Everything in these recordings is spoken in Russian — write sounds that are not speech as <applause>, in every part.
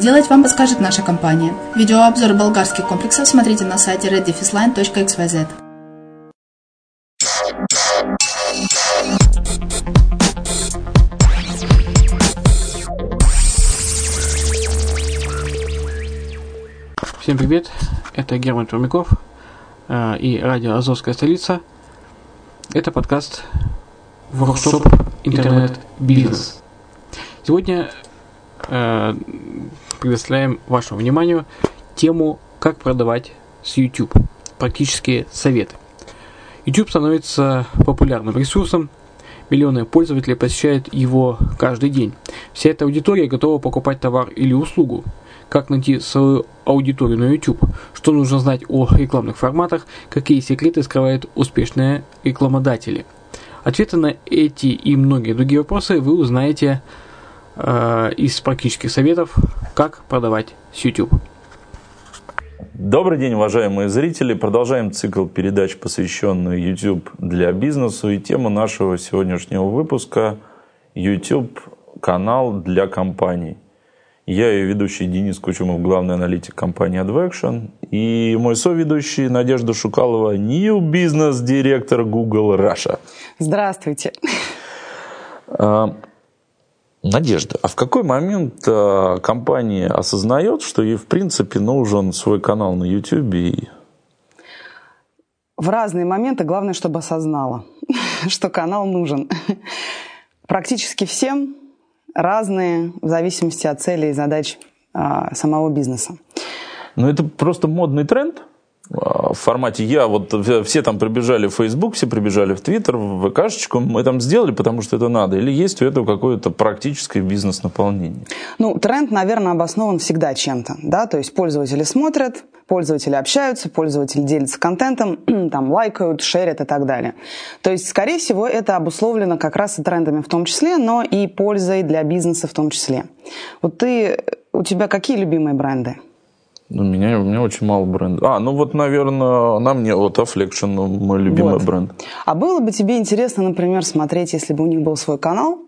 сделать, вам подскажет наша компания. Видеообзор болгарских комплексов смотрите на сайте reddefisline.xyz. Всем привет, это Герман Пермяков э, и радио «Азовская столица». Это подкаст «Воркшоп Интернет-бизнес». Сегодня э, предоставляем вашему вниманию тему «Как продавать с YouTube». Практические советы. YouTube становится популярным ресурсом, миллионы пользователей посещают его каждый день. Вся эта аудитория готова покупать товар или услугу – как найти свою аудиторию на YouTube, что нужно знать о рекламных форматах, какие секреты скрывают успешные рекламодатели. Ответы на эти и многие другие вопросы вы узнаете э, из практических советов, как продавать с YouTube. Добрый день, уважаемые зрители. Продолжаем цикл передач, посвященный YouTube для бизнеса. И тема нашего сегодняшнего выпуска – YouTube канал для компаний – я ее ведущий Денис Кучумов, главный аналитик компании AdVaction. И мой соведущий Надежда Шукалова, New Business директор Google Russia. Здравствуйте. Надежда, а в какой момент а, компания осознает, что ей в принципе нужен свой канал на YouTube? И... В разные моменты главное, чтобы осознала, <laughs> что канал нужен. Практически всем разные в зависимости от целей и задач а, самого бизнеса. Но это просто модный тренд? В формате я, вот все там прибежали в Facebook, все прибежали в Twitter, в ВКшечку, мы там сделали, потому что это надо, или есть у этого какое-то практическое бизнес-наполнение? Ну, тренд, наверное, обоснован всегда чем-то, да, то есть пользователи смотрят, пользователи общаются, пользователи делятся контентом, <clears throat> там лайкают, шерят и так далее. То есть, скорее всего, это обусловлено как раз и трендами в том числе, но и пользой для бизнеса в том числе. Вот ты, у тебя какие любимые бренды? У меня, у меня очень мало брендов. А, ну вот, наверное, на мне вот Affliction, мой любимый вот. бренд. А было бы тебе интересно, например, смотреть, если бы у них был свой канал,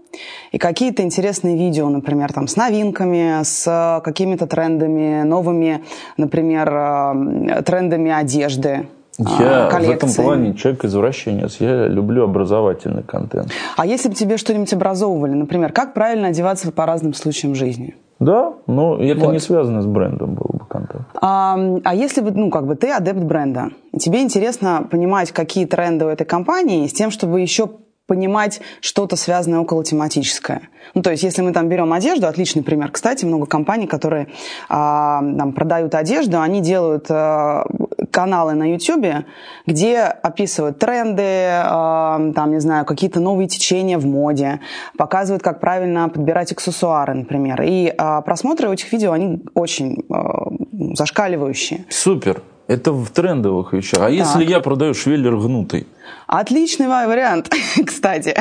и какие-то интересные видео, например, там, с новинками, с какими-то трендами, новыми, например, э, трендами одежды, я коллекции. в этом плане человек-извращенец. Я люблю образовательный контент. А если бы тебе что-нибудь образовывали, например, как правильно одеваться по разным случаям жизни? Да, но это вот. не связано с брендом был бы контент. А, а если бы, ну, как бы ты адепт бренда, тебе интересно понимать, какие тренды у этой компании, с тем, чтобы еще понимать что-то связанное около тематическое. Ну, то есть, если мы там берем одежду, отличный пример. Кстати, много компаний, которые а, там, продают одежду, они делают а, каналы на YouTube, где описывают тренды, а, там, не знаю, какие-то новые течения в моде, показывают, как правильно подбирать аксессуары, например. И а, просмотры этих видео, они очень а, зашкаливающие. Супер. Это в трендовых вещах. А так. если я продаю швеллер гнутый? Отличный вариант, <laughs> кстати.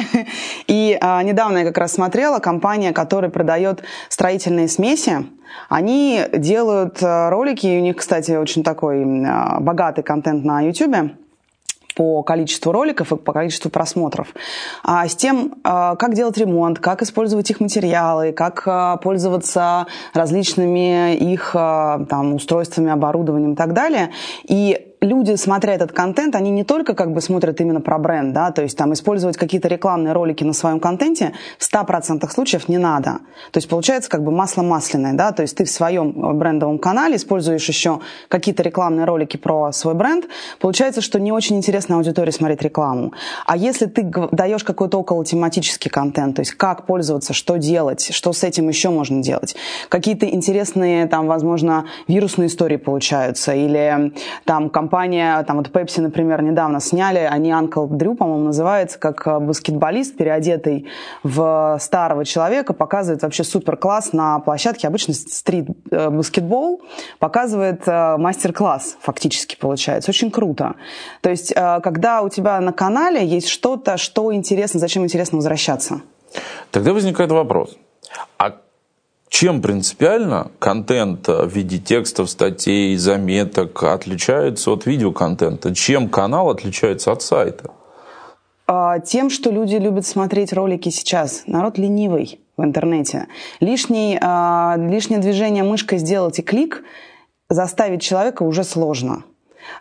И а, недавно я как раз смотрела компания, которая продает строительные смеси. Они делают а, ролики, и у них, кстати, очень такой а, богатый контент на YouTube по количеству роликов и по количеству просмотров, а с тем, а, как делать ремонт, как использовать их материалы, как а, пользоваться различными их а, там, устройствами, оборудованием и так далее. И люди, смотря этот контент, они не только как бы смотрят именно про бренд, да, то есть там использовать какие-то рекламные ролики на своем контенте в 100% случаев не надо. То есть получается как бы масло масляное, да, то есть ты в своем брендовом канале используешь еще какие-то рекламные ролики про свой бренд, получается, что не очень интересно аудитории смотреть рекламу. А если ты даешь какой-то около тематический контент, то есть как пользоваться, что делать, что с этим еще можно делать, какие-то интересные там, возможно, вирусные истории получаются, или там компания компания, там вот Pepsi, например, недавно сняли, они Uncle Drew, по-моему, называется, как э, баскетболист, переодетый в старого человека, показывает вообще супер класс на площадке, обычно стрит-баскетбол, э, показывает э, мастер-класс фактически получается. Очень круто. То есть, когда у тебя на канале есть что-то, что интересно, зачем интересно возвращаться? Тогда возникает вопрос. А чем принципиально контент в виде текстов, статей, заметок отличается от видеоконтента? Чем канал отличается от сайта? А, тем, что люди любят смотреть ролики сейчас. Народ ленивый в интернете. Лишний, а, лишнее движение мышкой сделать и клик заставить человека уже сложно.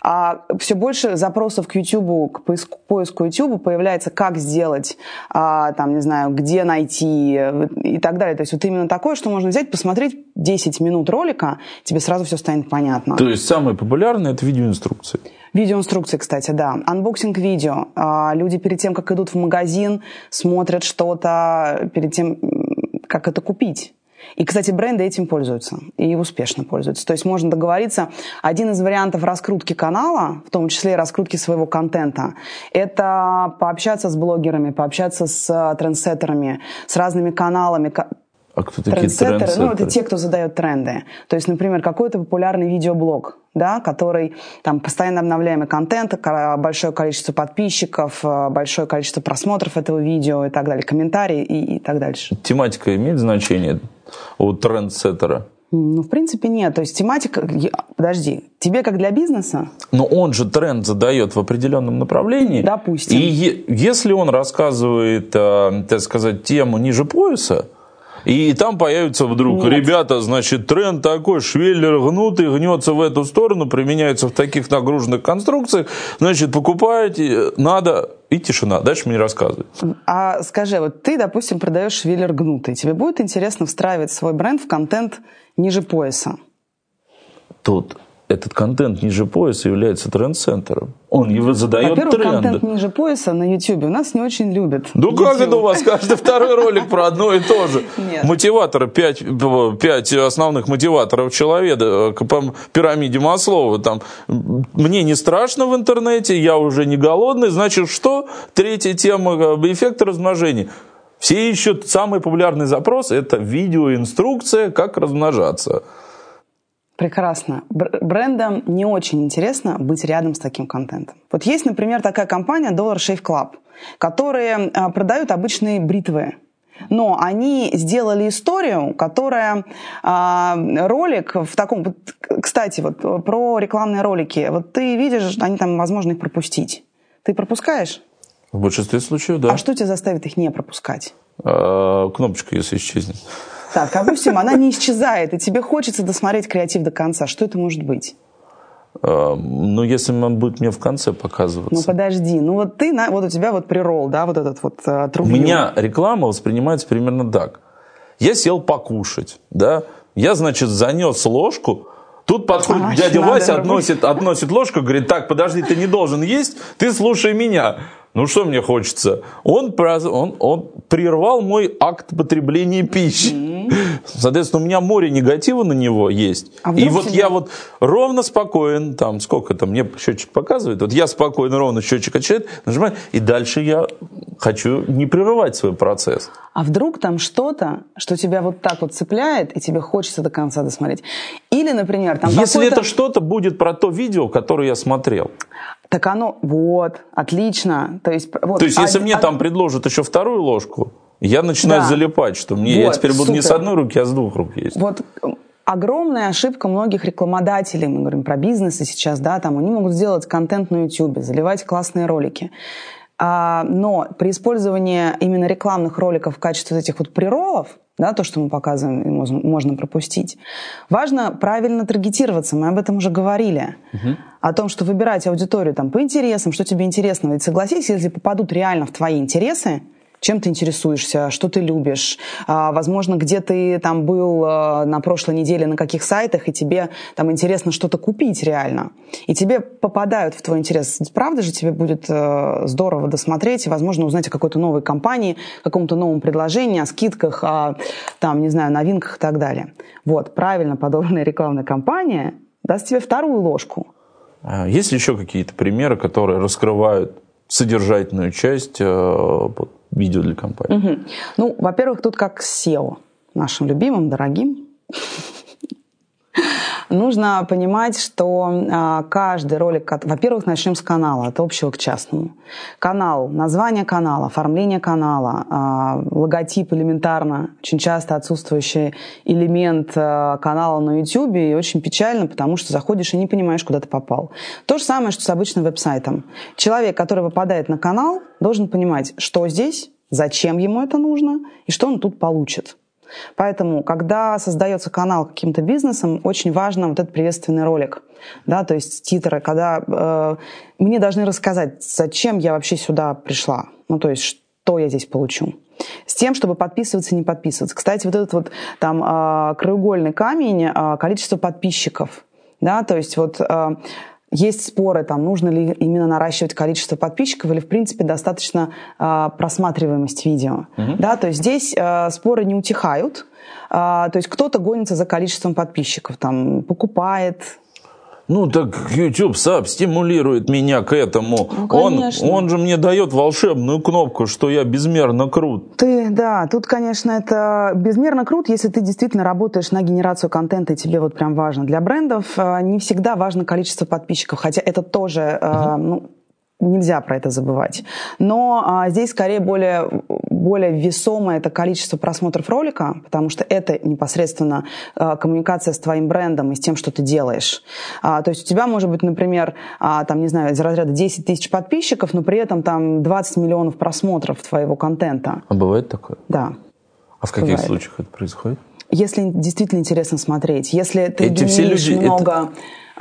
А все больше запросов к YouTube, к поиску, поиску YouTube появляется, как сделать, а, там, не знаю, где найти и так далее. То есть вот именно такое, что можно взять, посмотреть 10 минут ролика, тебе сразу все станет понятно. То есть самое популярное – это видеоинструкции? Видеоинструкции, кстати, да. Unboxing видео. А, люди перед тем, как идут в магазин, смотрят что-то перед тем, как это купить. И, кстати, бренды этим пользуются и успешно пользуются. То есть можно договориться, один из вариантов раскрутки канала, в том числе раскрутки своего контента, это пообщаться с блогерами, пообщаться с э, трендсеттерами, с разными каналами, а кто такие трендсеттеры? трендсеттеры? Ну, это те, кто задает тренды. То есть, например, какой-то популярный видеоблог, да, который там постоянно обновляемый контент, большое количество подписчиков, э, большое количество просмотров этого видео и так далее, комментарии и, и так дальше. Тематика имеет значение у трендсеттера? Ну, в принципе, нет. То есть тематика... Подожди, тебе как для бизнеса? Но он же тренд задает в определенном направлении. Допустим. И если он рассказывает, э, так сказать, тему ниже пояса, и там появится вдруг, Нет. ребята, значит, тренд такой, швеллер гнутый, гнется в эту сторону, применяется в таких нагруженных конструкциях, значит, покупаете, надо, и тишина. Дальше мне рассказывай. А скажи, вот ты, допустим, продаешь швеллер гнутый, тебе будет интересно встраивать свой бренд в контент ниже пояса? Тут этот контент ниже пояса является тренд-центром. Он его задает Во-первых, тренды. контент ниже пояса на YouTube у нас не очень любят. Ну как это у вас? Каждый второй ролик про одно и то же. Нет. Мотиваторы, пять, пять основных мотиваторов человека по пирамиде Маслова. Там, мне не страшно в интернете, я уже не голодный. Значит, что? Третья тема – эффект размножения. Все ищут самый популярный запрос – это видеоинструкция, как размножаться. Прекрасно. Брендам не очень интересно быть рядом с таким контентом. Вот есть, например, такая компания Dollar Shave Club, которые а, продают обычные бритвы. Но они сделали историю, которая а, ролик в таком... Кстати, вот про рекламные ролики. Вот ты видишь, они там, возможно, их пропустить. Ты пропускаешь? В большинстве случаев, да. А что тебя заставит их не пропускать? А, кнопочка, если исчезнет. Так, допустим, она не исчезает, и тебе хочется досмотреть креатив до конца. Что это может быть? А, ну, если он будет мне в конце показываться. Ну, подожди. Ну, вот ты, вот у тебя вот прирол, да, вот этот вот uh, У меня реклама воспринимается примерно так. Я сел покушать, да, я, значит, занес ложку, Тут подходит а, дядя Вася, относит, относит ложку, говорит, так, подожди, ты не должен есть, ты слушай меня. Ну что мне хочется? Он, он, он прервал мой акт потребления пищи. Mm-hmm. Соответственно, у меня море негатива на него есть. А и вот я вот ровно спокоен, там сколько там, мне счетчик показывает, вот я спокойно, ровно счетчик отчитает, нажимаю, и дальше я хочу не прерывать свой процесс. А вдруг там что-то, что тебя вот так вот цепляет, и тебе хочется до конца досмотреть. Или, например, там Если это что-то будет про то видео, которое я смотрел. Так оно, вот, отлично. То есть, вот, То есть если а, мне а... там предложат еще вторую ложку, я начинаю да. залипать, что мне вот, я теперь буду супер. не с одной руки, а с двух рук есть. Вот огромная ошибка многих рекламодателей, мы говорим про бизнесы сейчас, да, там они могут сделать контент на YouTube, заливать классные ролики. А, но при использовании именно рекламных роликов в качестве этих вот приролов, да, то, что мы показываем, можно пропустить. Важно правильно таргетироваться, мы об этом уже говорили. Угу. О том, что выбирать аудиторию там, по интересам, что тебе интересно. Ведь согласись, если попадут реально в твои интересы, чем ты интересуешься, что ты любишь, а, возможно, где ты там был а, на прошлой неделе, на каких сайтах, и тебе там интересно что-то купить реально. И тебе попадают в твой интерес. Правда же тебе будет э, здорово досмотреть и, возможно, узнать о какой-то новой компании, каком-то новом предложении, о скидках, о, там, не знаю, новинках и так далее. Вот, правильно подобранная рекламная кампания даст тебе вторую ложку. А есть ли еще какие-то примеры, которые раскрывают содержательную часть э, видео для компании? Угу. Ну, во-первых, тут как SEO, нашим любимым, дорогим. Нужно понимать, что а, каждый ролик, во-первых, начнем с канала, от общего к частному. Канал, название канала, оформление канала, а, логотип элементарно, очень часто отсутствующий элемент а, канала на YouTube, и очень печально, потому что заходишь и не понимаешь, куда ты попал. То же самое, что с обычным веб-сайтом. Человек, который попадает на канал, должен понимать, что здесь, зачем ему это нужно и что он тут получит. Поэтому, когда создается канал каким-то бизнесом, очень важно вот этот приветственный ролик, да, то есть титры, когда э, мне должны рассказать, зачем я вообще сюда пришла, ну, то есть что я здесь получу с тем, чтобы подписываться и не подписываться. Кстати, вот этот вот там э, краеугольный камень, э, количество подписчиков, да, то есть вот э, есть споры, там, нужно ли именно наращивать количество подписчиков или, в принципе, достаточно э, просматриваемость видео. Угу. Да, то есть здесь э, споры не утихают. Э, то есть кто-то гонится за количеством подписчиков, там, покупает, ну так YouTube сам стимулирует меня к этому. Ну, он, он же мне дает волшебную кнопку, что я безмерно крут. Ты, да, тут, конечно, это безмерно крут, если ты действительно работаешь на генерацию контента, и тебе вот прям важно. Для брендов э, не всегда важно количество подписчиков, хотя это тоже, угу. ну, нельзя про это забывать. Но а, здесь скорее более, более весомое это количество просмотров ролика, потому что это непосредственно а, коммуникация с твоим брендом и с тем, что ты делаешь. А, то есть у тебя может быть, например, а, там, не знаю, из разряда 10 тысяч подписчиков, но при этом там 20 миллионов просмотров твоего контента. А бывает такое? Да. А в каких бывает. случаях это происходит? Если действительно интересно смотреть, если ты Эти все люди, много... Это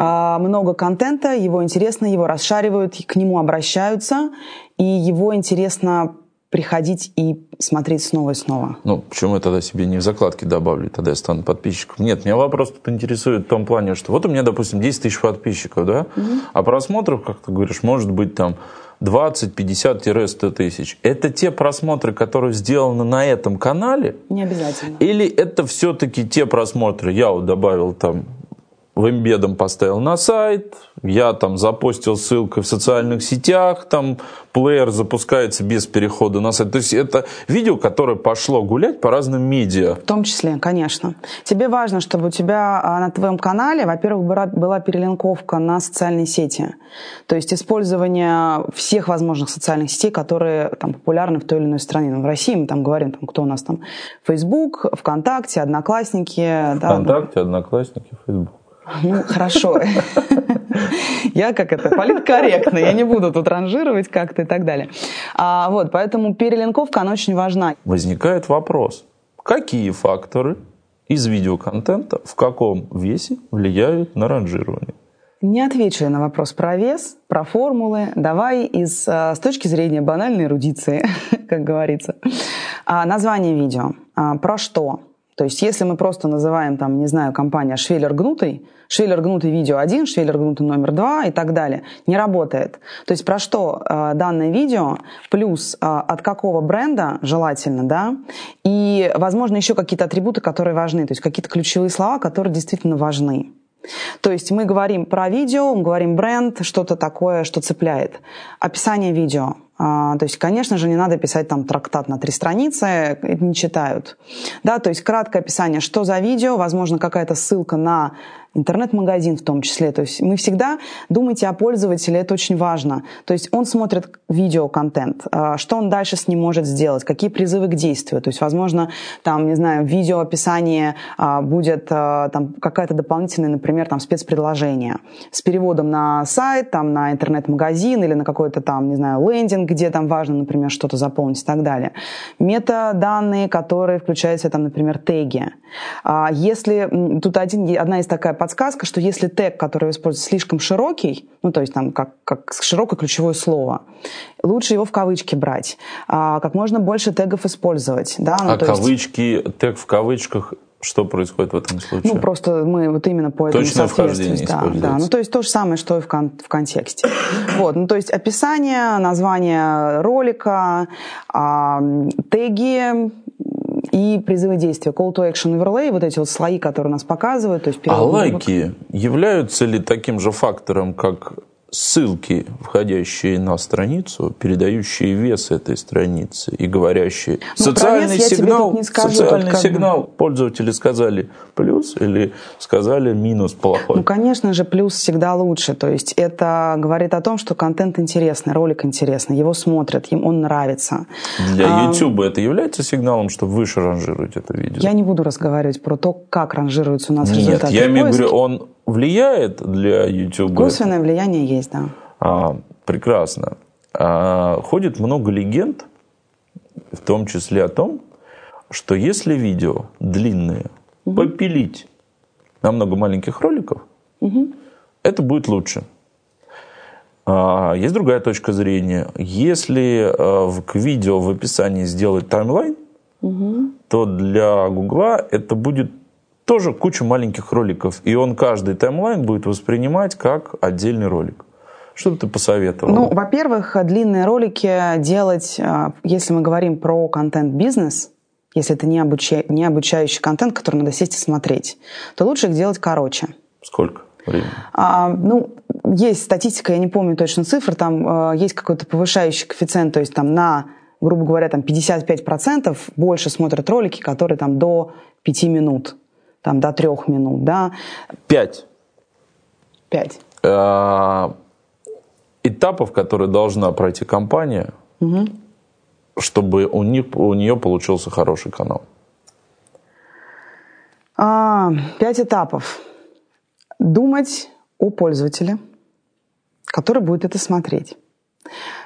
а, много контента, его интересно, его расшаривают, к нему обращаются, и его интересно приходить и смотреть снова и снова. Ну, почему я тогда себе не в закладке добавлю, тогда я стану подписчиком? Нет, меня вопрос тут интересует в том плане, что вот у меня, допустим, 10 тысяч подписчиков, да, угу. а просмотров, как ты говоришь, может быть там 20, 50-100 тысяч. Это те просмотры, которые сделаны на этом канале? Не обязательно. Или это все-таки те просмотры, я вот добавил там в имбедом поставил на сайт, я там запостил ссылкой в социальных сетях, там плеер запускается без перехода на сайт. То есть это видео, которое пошло гулять по разным медиа. В том числе, конечно. Тебе важно, чтобы у тебя а, на твоем канале, во-первых, была, была перелинковка на социальные сети. То есть использование всех возможных социальных сетей, которые там популярны в той или иной стране. Ну, в России мы там говорим, там, кто у нас там, Facebook, ВКонтакте, Одноклассники. ВКонтакте, да, Одноклассники, Facebook. Ну, хорошо. Я как это, политкорректно, я не буду тут ранжировать как-то и так далее. А, вот, поэтому перелинковка, она очень важна. Возникает вопрос, какие факторы из видеоконтента в каком весе влияют на ранжирование? Не отвечу на вопрос про вес, про формулы. Давай из, а, с точки зрения банальной эрудиции, <laughs> как говорится. А, название видео. А, про что? То есть если мы просто называем, там, не знаю, компания Швеллер Гнутый, Швеллер Гнутый видео 1, Швеллер Гнутый номер 2 и так далее, не работает. То есть про что э, данное видео, плюс э, от какого бренда желательно, да, и, возможно, еще какие-то атрибуты, которые важны, то есть какие-то ключевые слова, которые действительно важны. То есть мы говорим про видео, мы говорим бренд, что-то такое, что цепляет. Описание видео. А, то есть, конечно же, не надо писать там трактат на три страницы, это не читают. Да, то есть краткое описание, что за видео, возможно, какая-то ссылка на интернет-магазин в том числе. То есть мы всегда думайте о пользователе, это очень важно. То есть он смотрит видеоконтент, а, что он дальше с ним может сделать, какие призывы к действию. То есть, возможно, там, не знаю, в видеоописании а, будет а, там какая-то дополнительная, например, там спецпредложение с переводом на сайт, там на интернет-магазин или на какой-то там, не знаю, лендинг, где там важно, например, что-то заполнить и так далее. Метаданные, которые включают в себя там, например, теги. Если тут один, одна из такая подсказка, что если тег, который используется, слишком широкий, ну, то есть там как, как широкое ключевое слово, лучше его в кавычки брать, а, как можно больше тегов использовать. Да? Ну, а кавычки, есть... тег в кавычках, что происходит в этом случае? Ну, просто мы вот именно по этому Точное вхождение да, да. Ну, то есть то же самое, что и в, кон- в контексте. Вот, ну, то есть описание, название ролика, а, теги, и призывы действия, call to action overlay, вот эти вот слои, которые нас показывают. То есть а лайки являются ли таким же фактором, как ссылки, входящие на страницу, передающие вес этой страницы и говорящие ну, социальный вес сигнал, не скажу, социальный сигнал пользователи сказали плюс или сказали минус плохой. Ну, конечно же, плюс всегда лучше. То есть это говорит о том, что контент интересный, ролик интересный, его смотрят, им он нравится. Для YouTube а, это является сигналом, что выше ранжируете это видео? Я не буду разговаривать про то, как ранжируются у нас Нет, результаты. я имею в виду, он влияет для YouTube? Косвенное влияние есть, да. А, прекрасно. А, ходит много легенд, в том числе о том, что если видео длинные угу. попилить на много маленьких роликов, угу. это будет лучше. А, есть другая точка зрения. Если а, к видео в описании сделать таймлайн, угу. то для Гугла это будет тоже куча маленьких роликов, и он каждый таймлайн будет воспринимать как отдельный ролик. Что бы ты посоветовал? Ну, во-первых, длинные ролики делать, э, если мы говорим про контент-бизнес, если это не, обуча... не обучающий контент, который надо сесть и смотреть, то лучше их делать короче. Сколько времени? А, ну, есть статистика, я не помню точно цифр, там э, есть какой-то повышающий коэффициент, то есть там на, грубо говоря, там 55% больше смотрят ролики, которые там до 5 минут там, до трех минут, да. Пять. Пять. А, этапов, которые должна пройти компания, угу. чтобы у, них, у нее получился хороший канал? А, пять этапов. Думать о пользователе, который будет это смотреть.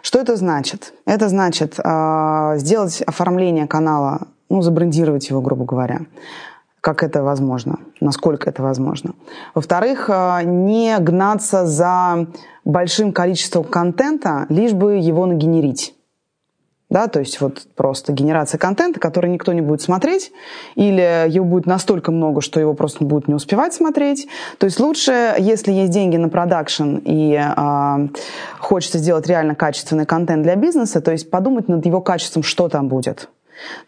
Что это значит? Это значит э, сделать оформление канала, ну, забрендировать его, грубо говоря как это возможно, насколько это возможно. Во-вторых, э, не гнаться за большим количеством контента, лишь бы его нагенерить. Да, то есть вот просто генерация контента, который никто не будет смотреть, или его будет настолько много, что его просто будут не успевать смотреть. То есть лучше, если есть деньги на продакшн и э, хочется сделать реально качественный контент для бизнеса, то есть подумать над его качеством, что там будет.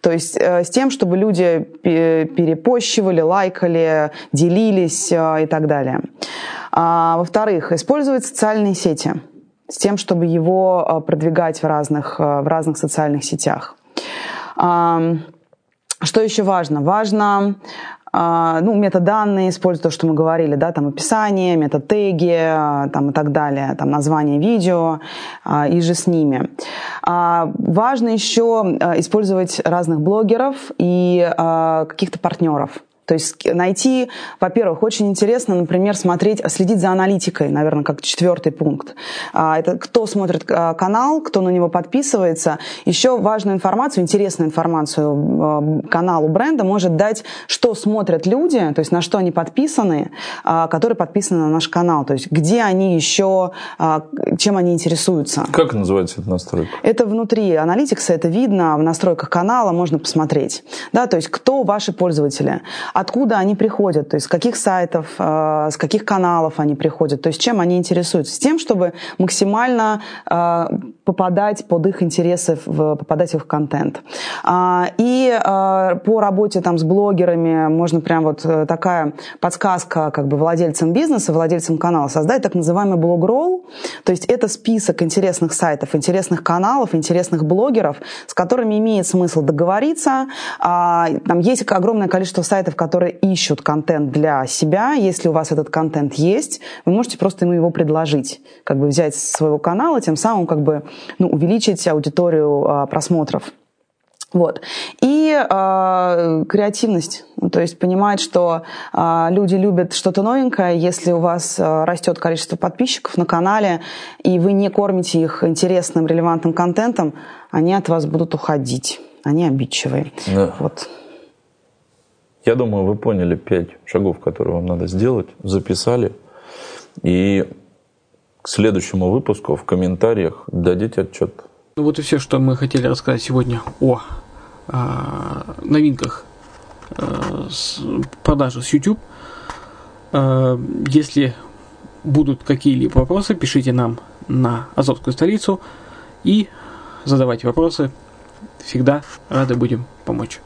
То есть э, с тем, чтобы люди перепощивали, лайкали, делились э, и так далее. А, во-вторых, использовать социальные сети с тем, чтобы его э, продвигать в разных, в разных социальных сетях. Что еще важно? Важно ну, метаданные, используя то, что мы говорили, да, там описание, метатеги, там и так далее, там название видео а, и же с ними. А, важно еще использовать разных блогеров и каких-то партнеров. То есть найти, во-первых, очень интересно, например, смотреть, следить за аналитикой, наверное, как четвертый пункт. А, это кто смотрит а, канал, кто на него подписывается. Еще важную информацию, интересную информацию а, каналу бренда может дать, что смотрят люди, то есть на что они подписаны, которые подписаны на наш канал. То есть где они еще, чем они интересуются. Как называется эта настройка? Это внутри аналитикса, это видно в настройках канала, можно посмотреть. Да, то есть кто ваши пользователи откуда они приходят, то есть с каких сайтов, э, с каких каналов они приходят, то есть чем они интересуются, с тем, чтобы максимально э, попадать под их интересы, попадать в их контент. А, и э, по работе там с блогерами можно прям вот такая подсказка как бы владельцам бизнеса, владельцам канала создать так называемый блог-ролл, то есть это список интересных сайтов, интересных каналов, интересных блогеров, с которыми имеет смысл договориться. А, там есть огромное количество сайтов, которые ищут контент для себя, если у вас этот контент есть, вы можете просто ему его предложить, как бы взять с своего канала, тем самым как бы ну, увеличить аудиторию а, просмотров. Вот. И э, креативность, ну, то есть понимать, что э, люди любят что-то новенькое, если у вас э, растет количество подписчиков на канале, и вы не кормите их интересным, релевантным контентом, они от вас будут уходить, они обидчивые. Да. Вот. Я думаю, вы поняли пять шагов, которые вам надо сделать, записали. И к следующему выпуску в комментариях дадите отчет. Ну вот и все, что мы хотели рассказать сегодня о э, новинках э, с продажи с YouTube. Э, если будут какие-либо вопросы, пишите нам на Азовскую столицу и задавайте вопросы. Всегда рады будем помочь.